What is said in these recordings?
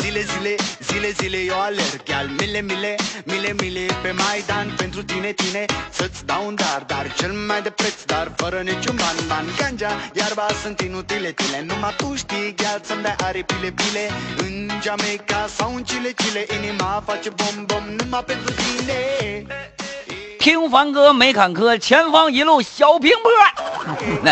Zile, zile, zile, zile eu alerg Al mile, mile, mile, mile pe Maidan. Pentru tine, tine, să-ți dau un dar Dar cel mai de preț, dar fără niciun ban Ban, ganja, iarba sunt inutile, tile Numai tu știi, gheal, să-mi dai aripile, bile În Jamaica sau în Chile, Chile Inima face bom, bom, numai pentru tine 听凡哥没坎坷，前方一路小平坡。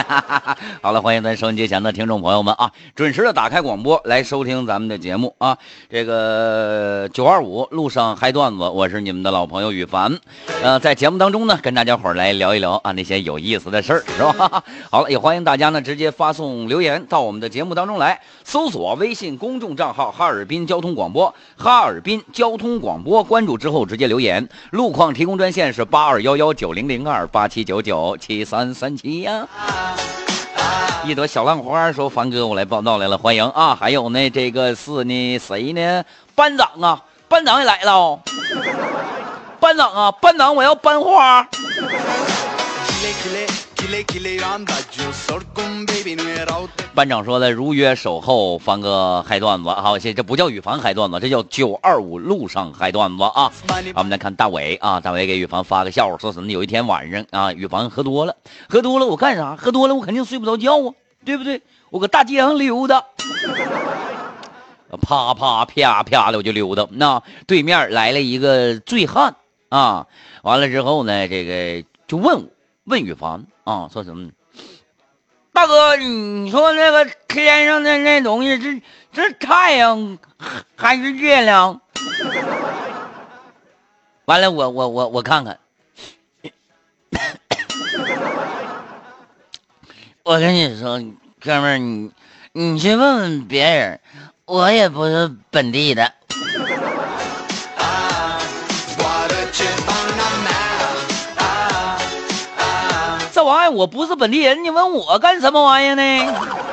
好了，欢迎咱收音机前的听众朋友们啊，准时的打开广播来收听咱们的节目啊。这个九二五路上嗨段子，我是你们的老朋友羽凡。呃，在节目当中呢，跟大家伙来聊一聊啊那些有意思的事儿，是吧？好了，也欢迎大家呢直接发送留言到我们的节目当中来，搜索微信公众账号“哈尔滨交通广播”，哈尔滨交通广播，关注之后直接留言。路况提供专线是八二幺幺九零零二八七九九七三三七呀。一朵小浪花说：“凡哥，我来报道来了，欢迎啊！还有呢，这个是呢，谁呢？班长啊，班长也来了。班长啊，班长，我要班花。班长说的如约守候，凡哥嗨段子，好，这这不叫羽凡嗨段子，这叫九二五路上嗨段子啊。我们来看大伟啊，大伟给羽凡发个笑话，说什么？有一天晚上啊，羽凡喝多了，喝多了我干啥？喝多了我肯定睡不着觉啊，对不对？我搁大街上溜达，啪啪啪啪的我就溜达。那对面来了一个醉汉啊，完了之后呢，这个就问我问羽凡啊，说什么？大哥，你说那个天上的那东西是是太阳还是月亮？完了，我我我我看看，我跟你说，哥们儿，你你去问问别人，我也不是本地的。我不是本地人，你问我干什么玩意儿呢？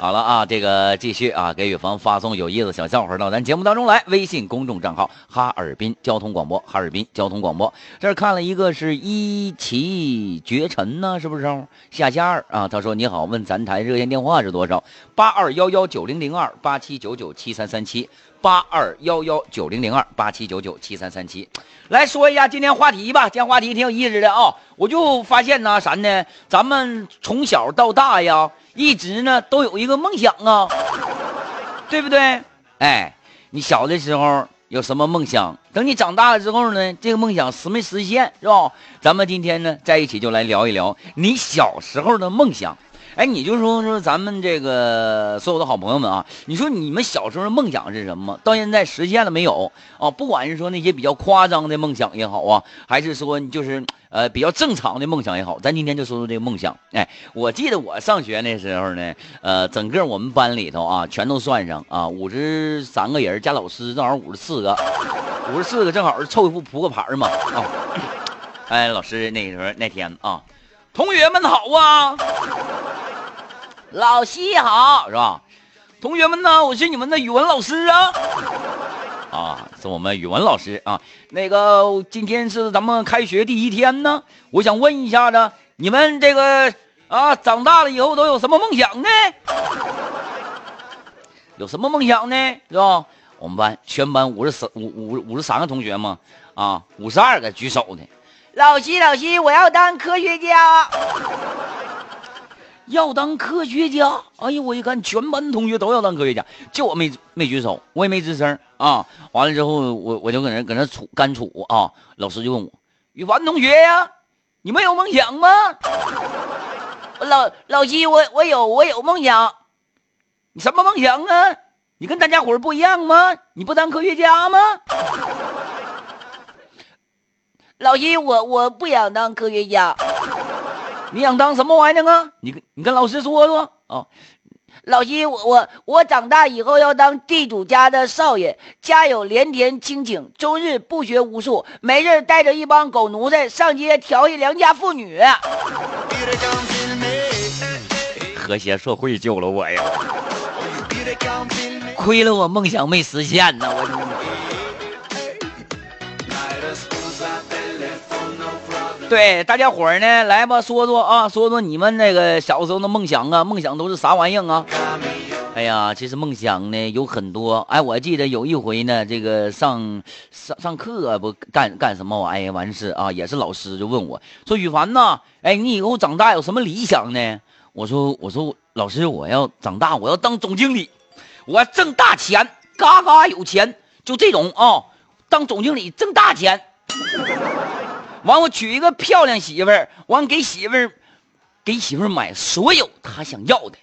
好了啊，这个继续啊，给雨凡发送有意思小笑话到咱节目当中来。微信公众账号哈尔滨交通广播，哈尔滨交通广播。这儿看了一个是一骑绝尘呢，是不是？夏夏二啊，他说你好，问咱台热线电话是多少？八二幺幺九零零二八七九九七三三七。八二幺幺九零零二八七九九七三三七，来说一下今天话题吧。今天话题挺有意思的啊、我就发现呢，啥呢？咱们从小到大呀，一直呢都有一个梦想啊，对不对？哎，你小的时候有什么梦想？等你长大了之后呢，这个梦想实没实现，是吧？咱们今天呢，在一起就来聊一聊你小时候的梦想。哎，你就说说咱们这个所有的好朋友们啊，你说你们小时候的梦想是什么？到现在实现了没有？啊，不管是说那些比较夸张的梦想也好啊，还是说就是呃比较正常的梦想也好，咱今天就说说这个梦想。哎，我记得我上学那时候呢，呃，整个我们班里头啊，全都算上啊，五十三个人加老师，正好五十四个，五十四个正好是凑一副扑克牌嘛啊。哎，老师那时候那天啊，同学们好啊。老西好，是吧？同学们呢，我是你们的语文老师啊，啊，是我们语文老师啊。那个今天是咱们开学第一天呢，我想问一下子，你们这个啊，长大了以后都有什么梦想呢？有什么梦想呢？是吧？我们班全班五十三五五五十三个同学嘛，啊，五十二个举手的。老西，老西，我要当科学家。要当科学家，哎呀，我一看全班同学都要当科学家，就我没没举手，我也没吱声啊。完了之后，我我就搁那搁那杵干杵啊。老师就问我：“宇凡同学呀，你们有梦想吗？”老老西，我我有我有梦想。你什么梦想啊？你跟大家伙不一样吗？你不当科学家吗？老西，我我不想当科学家。你想当什么玩意儿啊？你跟你跟老师说说啊。老西，我我我长大以后要当地主家的少爷，家有连田清井，终日不学无术，没事带着一帮狗奴才上街调戏良家妇女。和谐社会救了我呀亏了我梦想没实现呢，我对，大家伙儿呢，来吧，说说啊，说说你们那个小时候的梦想啊，梦想都是啥玩意儿啊？哎呀，其实梦想呢有很多。哎，我记得有一回呢，这个上上上课不干干什么玩意儿完事啊，也是老师就问我说：“羽凡呐，哎，你以后长大有什么理想呢？”我说：“我说老师，我要长大，我要当总经理，我要挣大钱，嘎嘎有钱，就这种啊，当总经理挣大钱。完，我娶一个漂亮媳妇儿，完给媳妇儿给媳妇儿买所有她想要的。”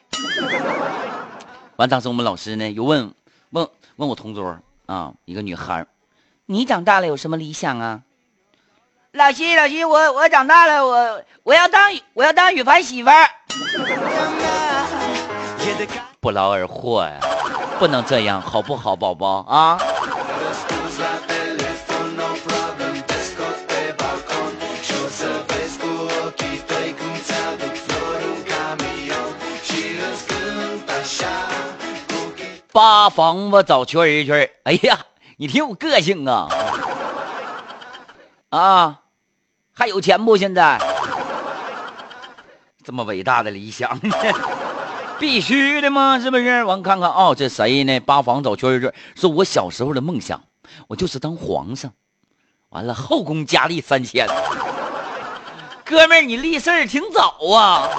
完，当时我们老师呢又问问问我同桌啊，一个女孩你长大了有什么理想啊？老师，老师，我我长大了，我我要当我要当羽凡媳妇儿。不劳而获呀，不能这样，好不好，宝宝啊？扒房子找圈儿圈儿，哎呀，你挺有个性啊！啊，还有钱不？现在这么伟大的理想，必须的吗？是不是？我看看哦，这谁呢？扒房找圈儿圈儿，是我小时候的梦想，我就是当皇上。完了，后宫佳丽三千。哥们儿，你立事儿挺早啊！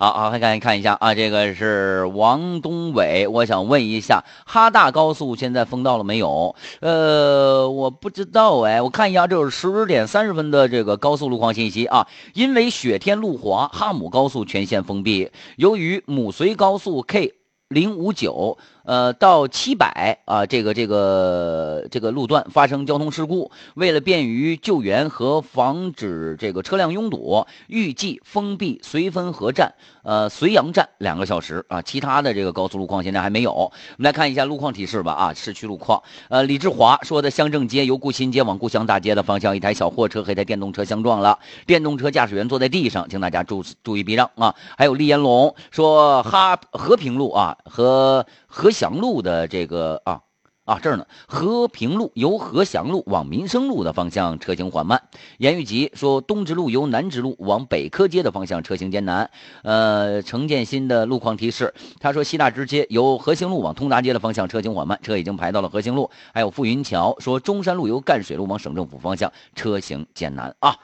好好，看看看一下啊！这个是王东伟，我想问一下，哈大高速现在封道了没有？呃，我不知道哎，我看一下，这是十点三十分的这个高速路况信息啊。因为雪天路滑，哈姆高速全线封闭。由于母绥高速 K 零五九。呃，到七百啊，这个这个这个路段发生交通事故，为了便于救援和防止这个车辆拥堵，预计封闭绥芬河站、呃绥阳站两个小时啊。其他的这个高速路况现在还没有。我们来看一下路况提示吧啊，市区路况。呃，李志华说的乡政街由顾新街往故乡大街的方向，一台小货车和一台电动车相撞了，电动车驾驶员坐在地上，请大家注注意避让啊。还有李延龙说哈和平路啊和。和祥路的这个啊啊这儿呢，和平路由和祥路往民生路的方向车行缓慢。严玉吉说，东直路由南直路往北科街的方向车行艰难。呃，程建新的路况提示，他说西大直街由和兴路往通达街的方向车行缓慢，车已经排到了和兴路。还有富云桥说，中山路由赣水路往省政府方向车行艰难啊。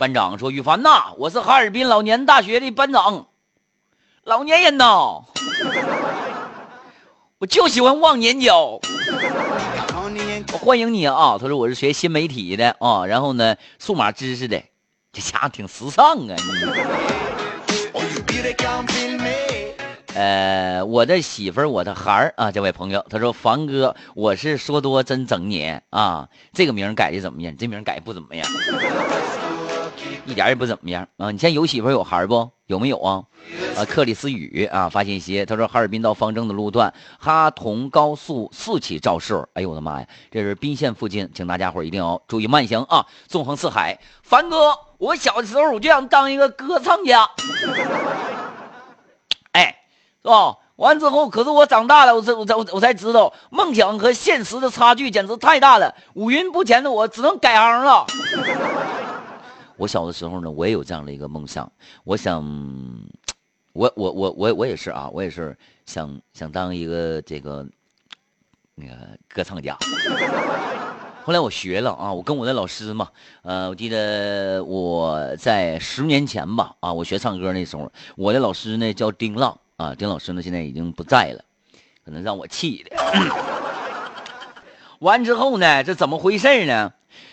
班长说：“羽凡呐，我是哈尔滨老年大学的班长，老年人呐，我就喜欢忘年交。我欢迎你啊！他说我是学新媒体的啊，然后呢，数码知识的，这家伙挺时尚啊！呃，我的媳妇儿，我的孩儿啊，这位朋友，他说凡哥，我是说多真整你啊，这个名改的怎么样？这名改不怎么样，一点也不怎么样啊！你现在有媳妇有孩不？有没有啊？啊，克里斯雨啊，发信息，他说哈尔滨到方正的路段哈同高速四起肇事，哎呦我的妈呀，这是宾县附近，请大家伙一定要注意慢行啊！纵横四海，凡哥，我小的时候我就想当一个歌唱家。哎是吧？完之后，可是我长大了，我才我才我才知道，梦想和现实的差距简直太大了。五云不前的我，只能改行了。我小的时候呢，我也有这样的一个梦想，我想，我我我我我也是啊，我也是想想当一个这个那个歌唱家。后来我学了啊，我跟我的老师嘛，呃，我记得我在十年前吧，啊，我学唱歌那时候，我的老师呢叫丁浪。啊，丁老师呢？现在已经不在了，可能让我气的。完之后呢，这怎么回事呢？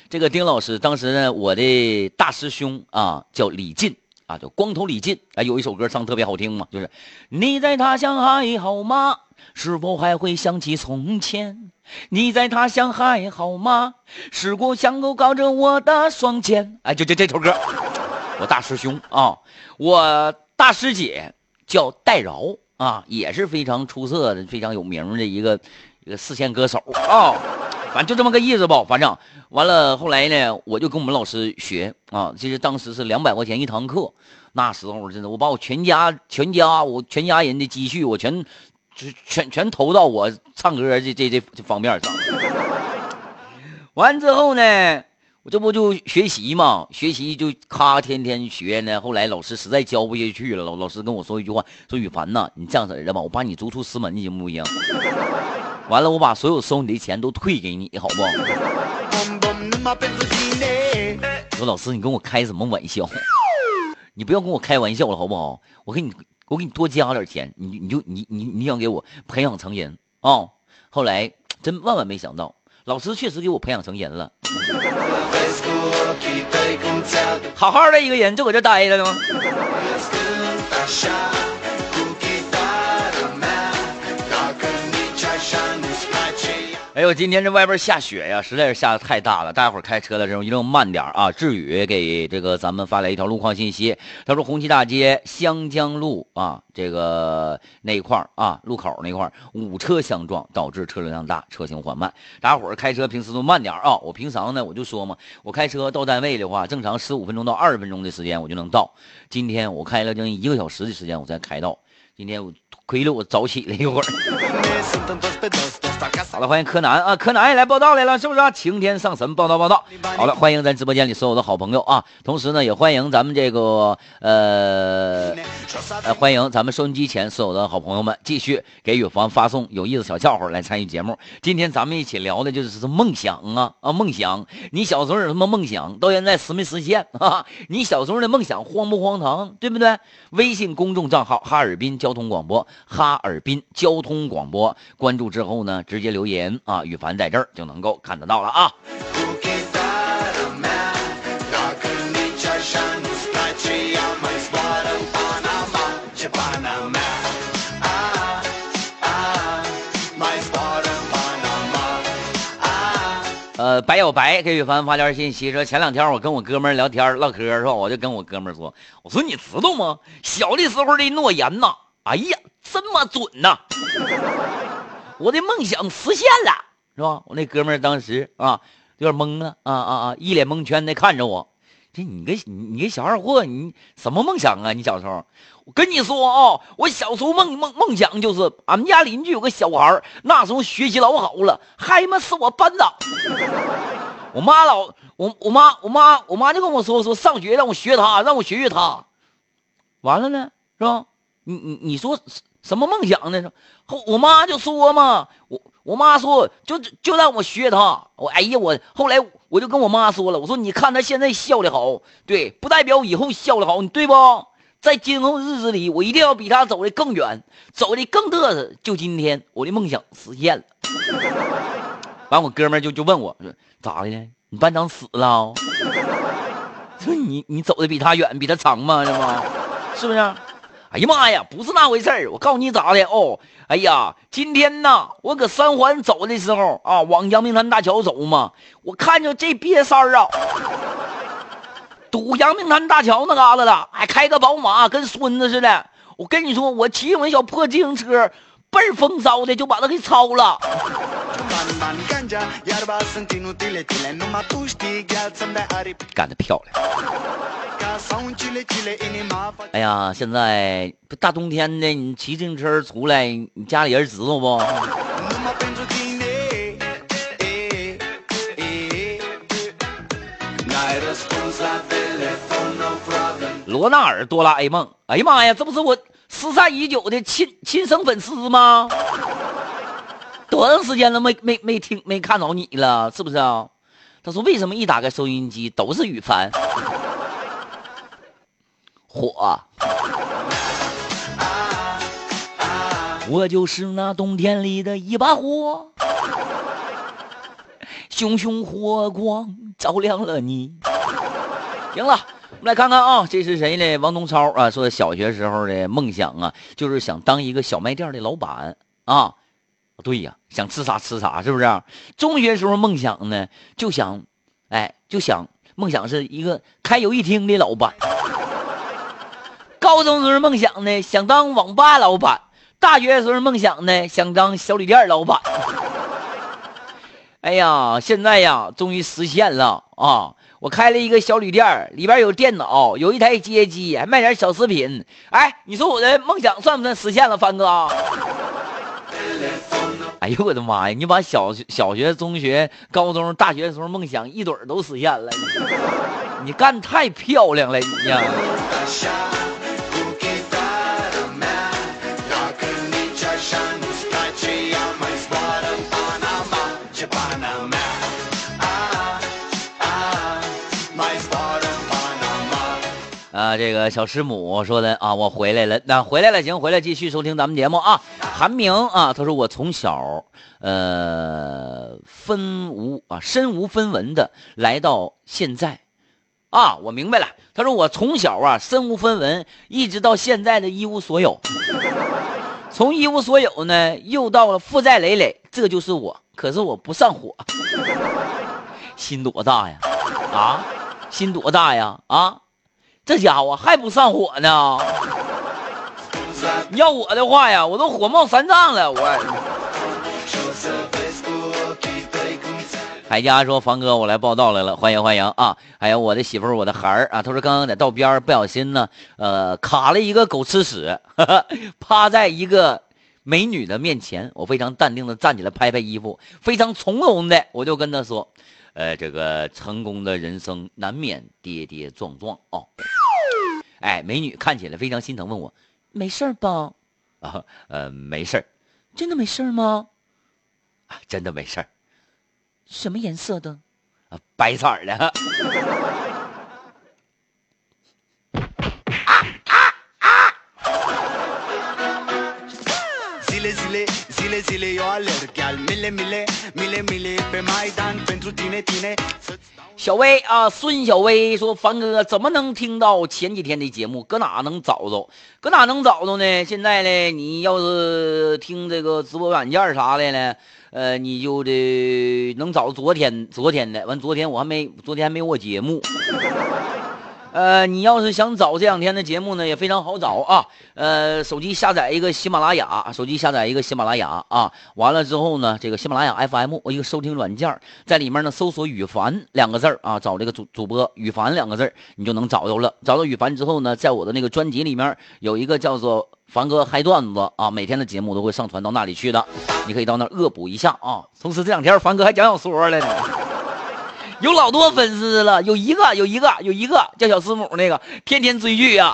这个丁老师当时呢，我的大师兄啊，叫李进啊，叫光头李进啊，有一首歌唱特别好听嘛，就是你在他乡还好吗？是否还会想起从前？你在他乡还好吗？是否想够靠着我的双肩？哎，就就这首歌，我大师兄啊，我大师姐。叫戴饶啊，也是非常出色的、非常有名的一个一个四线歌手啊。反正就这么个意思吧。反正完了，后来呢，我就跟我们老师学啊。其实当时是两百块钱一堂课，那时候真的，我把我全家全家我全家人的积蓄，我全全全投到我唱歌这这这这方面上。完之后呢，我这不就学习嘛，学习就咔天天学呢。后来老师实在教不下去了，老老师跟我说一句话，说羽凡呐，你这样式的吧，我把你逐出师门，你行不行？完了，我把所有收你的钱都退给你，好不？我说老师，你跟我开什么玩笑？你不要跟我开玩笑了，好不好？我给你，我给你多加点钱，你你就你你你想给我培养成人啊？后来真万万没想到，老师确实给我培养成人了。好好的一个人就搁这待着呢。哎呦，今天这外边下雪呀，实在是下的太大了。大家伙开车的时候一定要慢点啊！志宇给这个咱们发来一条路况信息，他说红旗大街湘江路啊，这个那一块啊，路口那块五车相撞，导致车流量大，车行缓慢。大家伙开车平时都慢点啊！我平常呢，我就说嘛，我开车到单位的话，正常十五分钟到二十分钟的时间我就能到。今天我开了将近一个小时的时间，我才开到。今天我亏了，我早起了一会儿。好了，欢迎柯南啊，柯南也来报道来了，是不是啊？晴天上神报道报道。好了，欢迎咱直播间里所有的好朋友啊，同时呢，也欢迎咱们这个呃呃，欢迎咱们收音机前所有的好朋友们继续给雨凡发送有意思小笑话来参与节目。今天咱们一起聊的就是梦想啊啊，梦想！你小时候有什么梦想？到现在实没实现啊？你小时候的梦想荒不荒唐？对不对？微信公众账号哈尔滨交通广播，哈尔滨交通广播，关注之后呢，直接留言啊，羽凡在这儿就能够看得到了啊。呃，白小白给羽凡发条信息说，前两天我跟我哥们聊天唠嗑是吧？我就跟我哥们说，我说你知道吗？小的时候的诺言呐，哎呀，这么准呐！我的梦想实现了，是吧？我那哥们当时啊，有点懵了，啊啊啊，一脸蒙圈的看着我。这你个你你个小二货，你什么梦想啊？你小时候？我跟你说啊，我小时候梦梦梦想就是俺们家邻居有个小孩那时候学习老好了，还他妈是我班长。我妈老我我妈我妈我妈就跟我说说上学让我学他，让我学学他。完了呢，是吧？你你你说什么梦想呢？后我妈就说嘛，我我妈说就就让我学他。我哎呀，我后来我就跟我妈说了，我说你看他现在笑的好，对，不代表以后笑的好，你对不？在今后日子里，我一定要比他走的更远，走的更嘚瑟。就今天，我的梦想实现了。完，我哥们就就问我说咋的呢？你班长死了？说你你走的比他远，比他长吗？这吗？是不是？哎呀妈呀，不是那回事儿！我告诉你咋的哦？哎呀，今天呐，我搁三环走的时候啊，往阳明山大桥走嘛，我看着这瘪三儿啊，堵阳明山大桥那嘎达了，还开个宝马，跟孙子似的。我跟你说，我骑我那小破自行车，倍风骚的，就把他给超了。干得漂亮！哎呀，现在不大冬天的，你骑自行车出来，你家里人知道不？罗纳尔多拉 A 梦，哎呀妈呀，这不是我失散已久的亲亲生粉丝吗？多长时间了没没没听没看着你了，是不是啊？他说为什么一打开收音机都是羽凡？火，我就是那冬天里的一把火，熊熊火光照亮了你。行了，我们来看看啊，这是谁呢？王东超啊，说小学时候的梦想啊，就是想当一个小卖店的老板啊。对呀，想吃啥吃啥，是不是？中学时候梦想呢，就想，哎，就想梦想是一个开游戏厅的老板。高中时候梦想呢，想当网吧老板；大学时候梦想呢，想当小旅店老板。哎呀，现在呀，终于实现了啊！我开了一个小旅店，里边有电脑，有一台街机，还卖点小食品。哎，你说我的梦想算不算实现了，帆哥？哎呦我的妈呀！你把小学、小学、中学、高中、大学的时候梦想一盹都实现了，你干太漂亮了，你呀！啊，这个小师母说的啊，我回来了，那回来了，行，回来继续收听咱们节目啊。韩明啊，他说我从小呃分无啊身无分文的来到现在，啊，我明白了。他说我从小啊身无分文，一直到现在的一无所有，从一无所有呢，又到了负债累累，这就是我。可是我不上火，心多大呀？啊，心多大呀？啊？这家伙还不上火呢！要我的话呀，我都火冒三丈了。我海佳说：“房哥，我来报道来了，欢迎欢迎啊！还有我的媳妇儿，我的孩儿啊。他说刚刚在道边不小心呢，呃，卡了一个狗吃屎，趴在一个美女的面前。我非常淡定的站起来，拍拍衣服，非常从容的，我就跟他说。”呃，这个成功的人生难免跌跌撞撞哦。哎，美女看起来非常心疼，问我没事吧？啊，呃，没事真的没事吗？啊，真的没事什么颜色的？啊，白色的。小薇啊，孙小薇说：“凡哥怎么能听到前几天的节目？搁哪能找着？搁哪能找着呢？现在呢，你要是听这个直播软件啥的呢，呃，你就得能找昨天昨天的。完，昨天我还没，昨天还没我节目。”呃，你要是想找这两天的节目呢，也非常好找啊。呃，手机下载一个喜马拉雅，手机下载一个喜马拉雅啊。完了之后呢，这个喜马拉雅 FM 我一个收听软件，在里面呢搜索“羽凡”两个字啊，找这个主主播“羽凡”两个字你就能找着了。找到羽凡之后呢，在我的那个专辑里面有一个叫做“凡哥嗨段子”啊，每天的节目都会上传到那里去的，你可以到那恶补一下啊。同时这两天凡哥还讲小说了呢。有老多粉丝了，有一个，有一个，有一个叫小师母那个，天天追剧呀。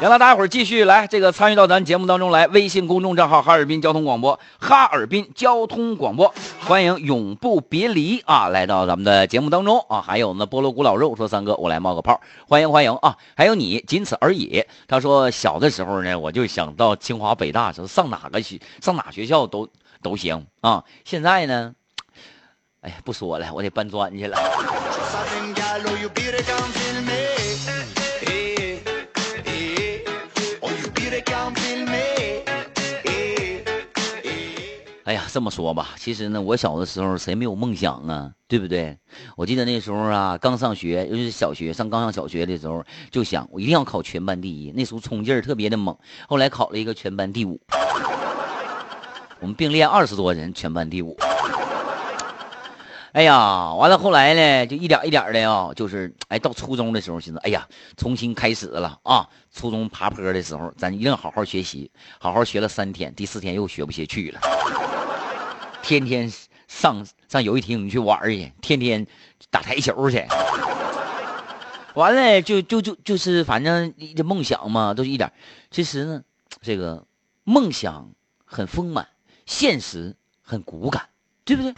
行了，大家伙儿继续来这个参与到咱节目当中来，微信公众账号哈尔滨交通广播，哈尔滨交通广播，欢迎永不别离啊，来到咱们的节目当中啊。还有呢，菠萝古老肉说三哥，我来冒个泡，欢迎欢迎啊。还有你，仅此而已。他说小的时候呢，我就想到清华北大，说上哪个学上哪学校都。都行啊！现在呢，哎呀，不说了，我得搬砖去了。哎呀，这么说吧，其实呢，我小的时候谁没有梦想啊？对不对？我记得那时候啊，刚上学，尤其是小学上刚上小学的时候，就想我一定要考全班第一。那时候冲劲儿特别的猛，后来考了一个全班第五。我们并列二十多人，全班第五。哎呀，完了后来呢，就一点一点的啊，就是哎，到初中的时候，寻思，哎呀，重新开始了啊！初中爬坡的时候，咱一定好好学习，好好学了三天，第四天又学不下去了，天天上上游戏厅去玩去，天天打台球去。完了，就就就就是反正这梦想嘛，都是一点。其实呢，这个梦想很丰满。现实很骨感，对不对？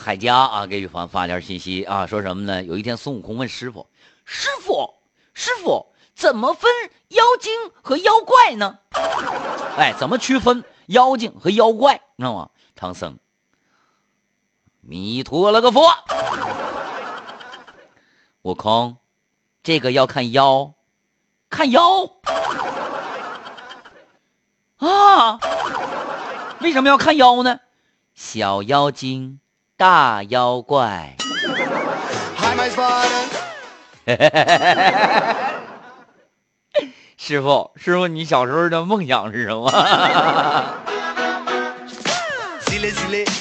海佳啊，给宇凡发条信息啊，说什么呢？有一天孙悟空问师傅：“师傅，师傅。”怎么分妖精和妖怪呢？哎，怎么区分妖精和妖怪？知道吗？唐僧，弥陀了个佛，悟空，这个要看妖，看妖啊。为什么要看妖呢？小妖精，大妖怪。师傅，师傅，你小时候的梦想是什么？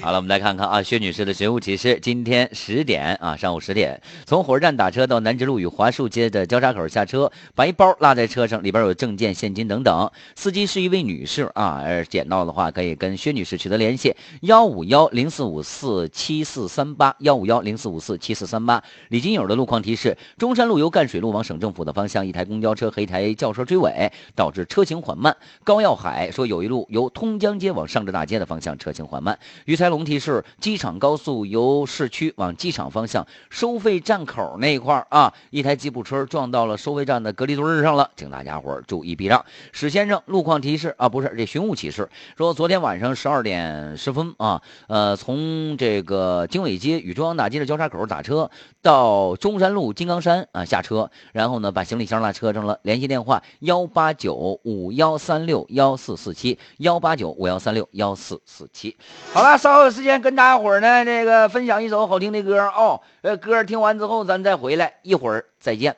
好了，我们来看看啊，薛女士的寻物启事。今天十点啊，上午十点，从火车站打车到南直路与华树街的交叉口下车，白包落在车上，里边有证件、现金等等。司机是一位女士啊，而捡到的话可以跟薛女士取得联系，幺五幺零四五四七四三八，幺五幺零四五四七四三八。李金友的路况提示：中山路由赣水路往省政府的方向，一台公交车和一台轿车追尾，导致车行缓慢。高耀海说，有一路由通江街往上浙大街的方向，车行缓慢。于才龙提示：机场高速由市区往机场方向收费站口那一块啊，一台吉普车撞到了收费站的隔离墩上了，请大家伙注意避让。史先生，路况提示啊，不是这寻物启事，说昨天晚上十二点十分啊，呃，从这个经纬街与中央大街的交叉口打车到中山路金刚山啊下车，然后呢把行李箱落车上了，联系电话幺八九五幺三六幺四四七幺八九五幺三六幺四四七。好了，稍后有时间跟大家伙呢，这个分享一首好听的歌哦。呃，歌听完之后，咱再回来，一会儿再见。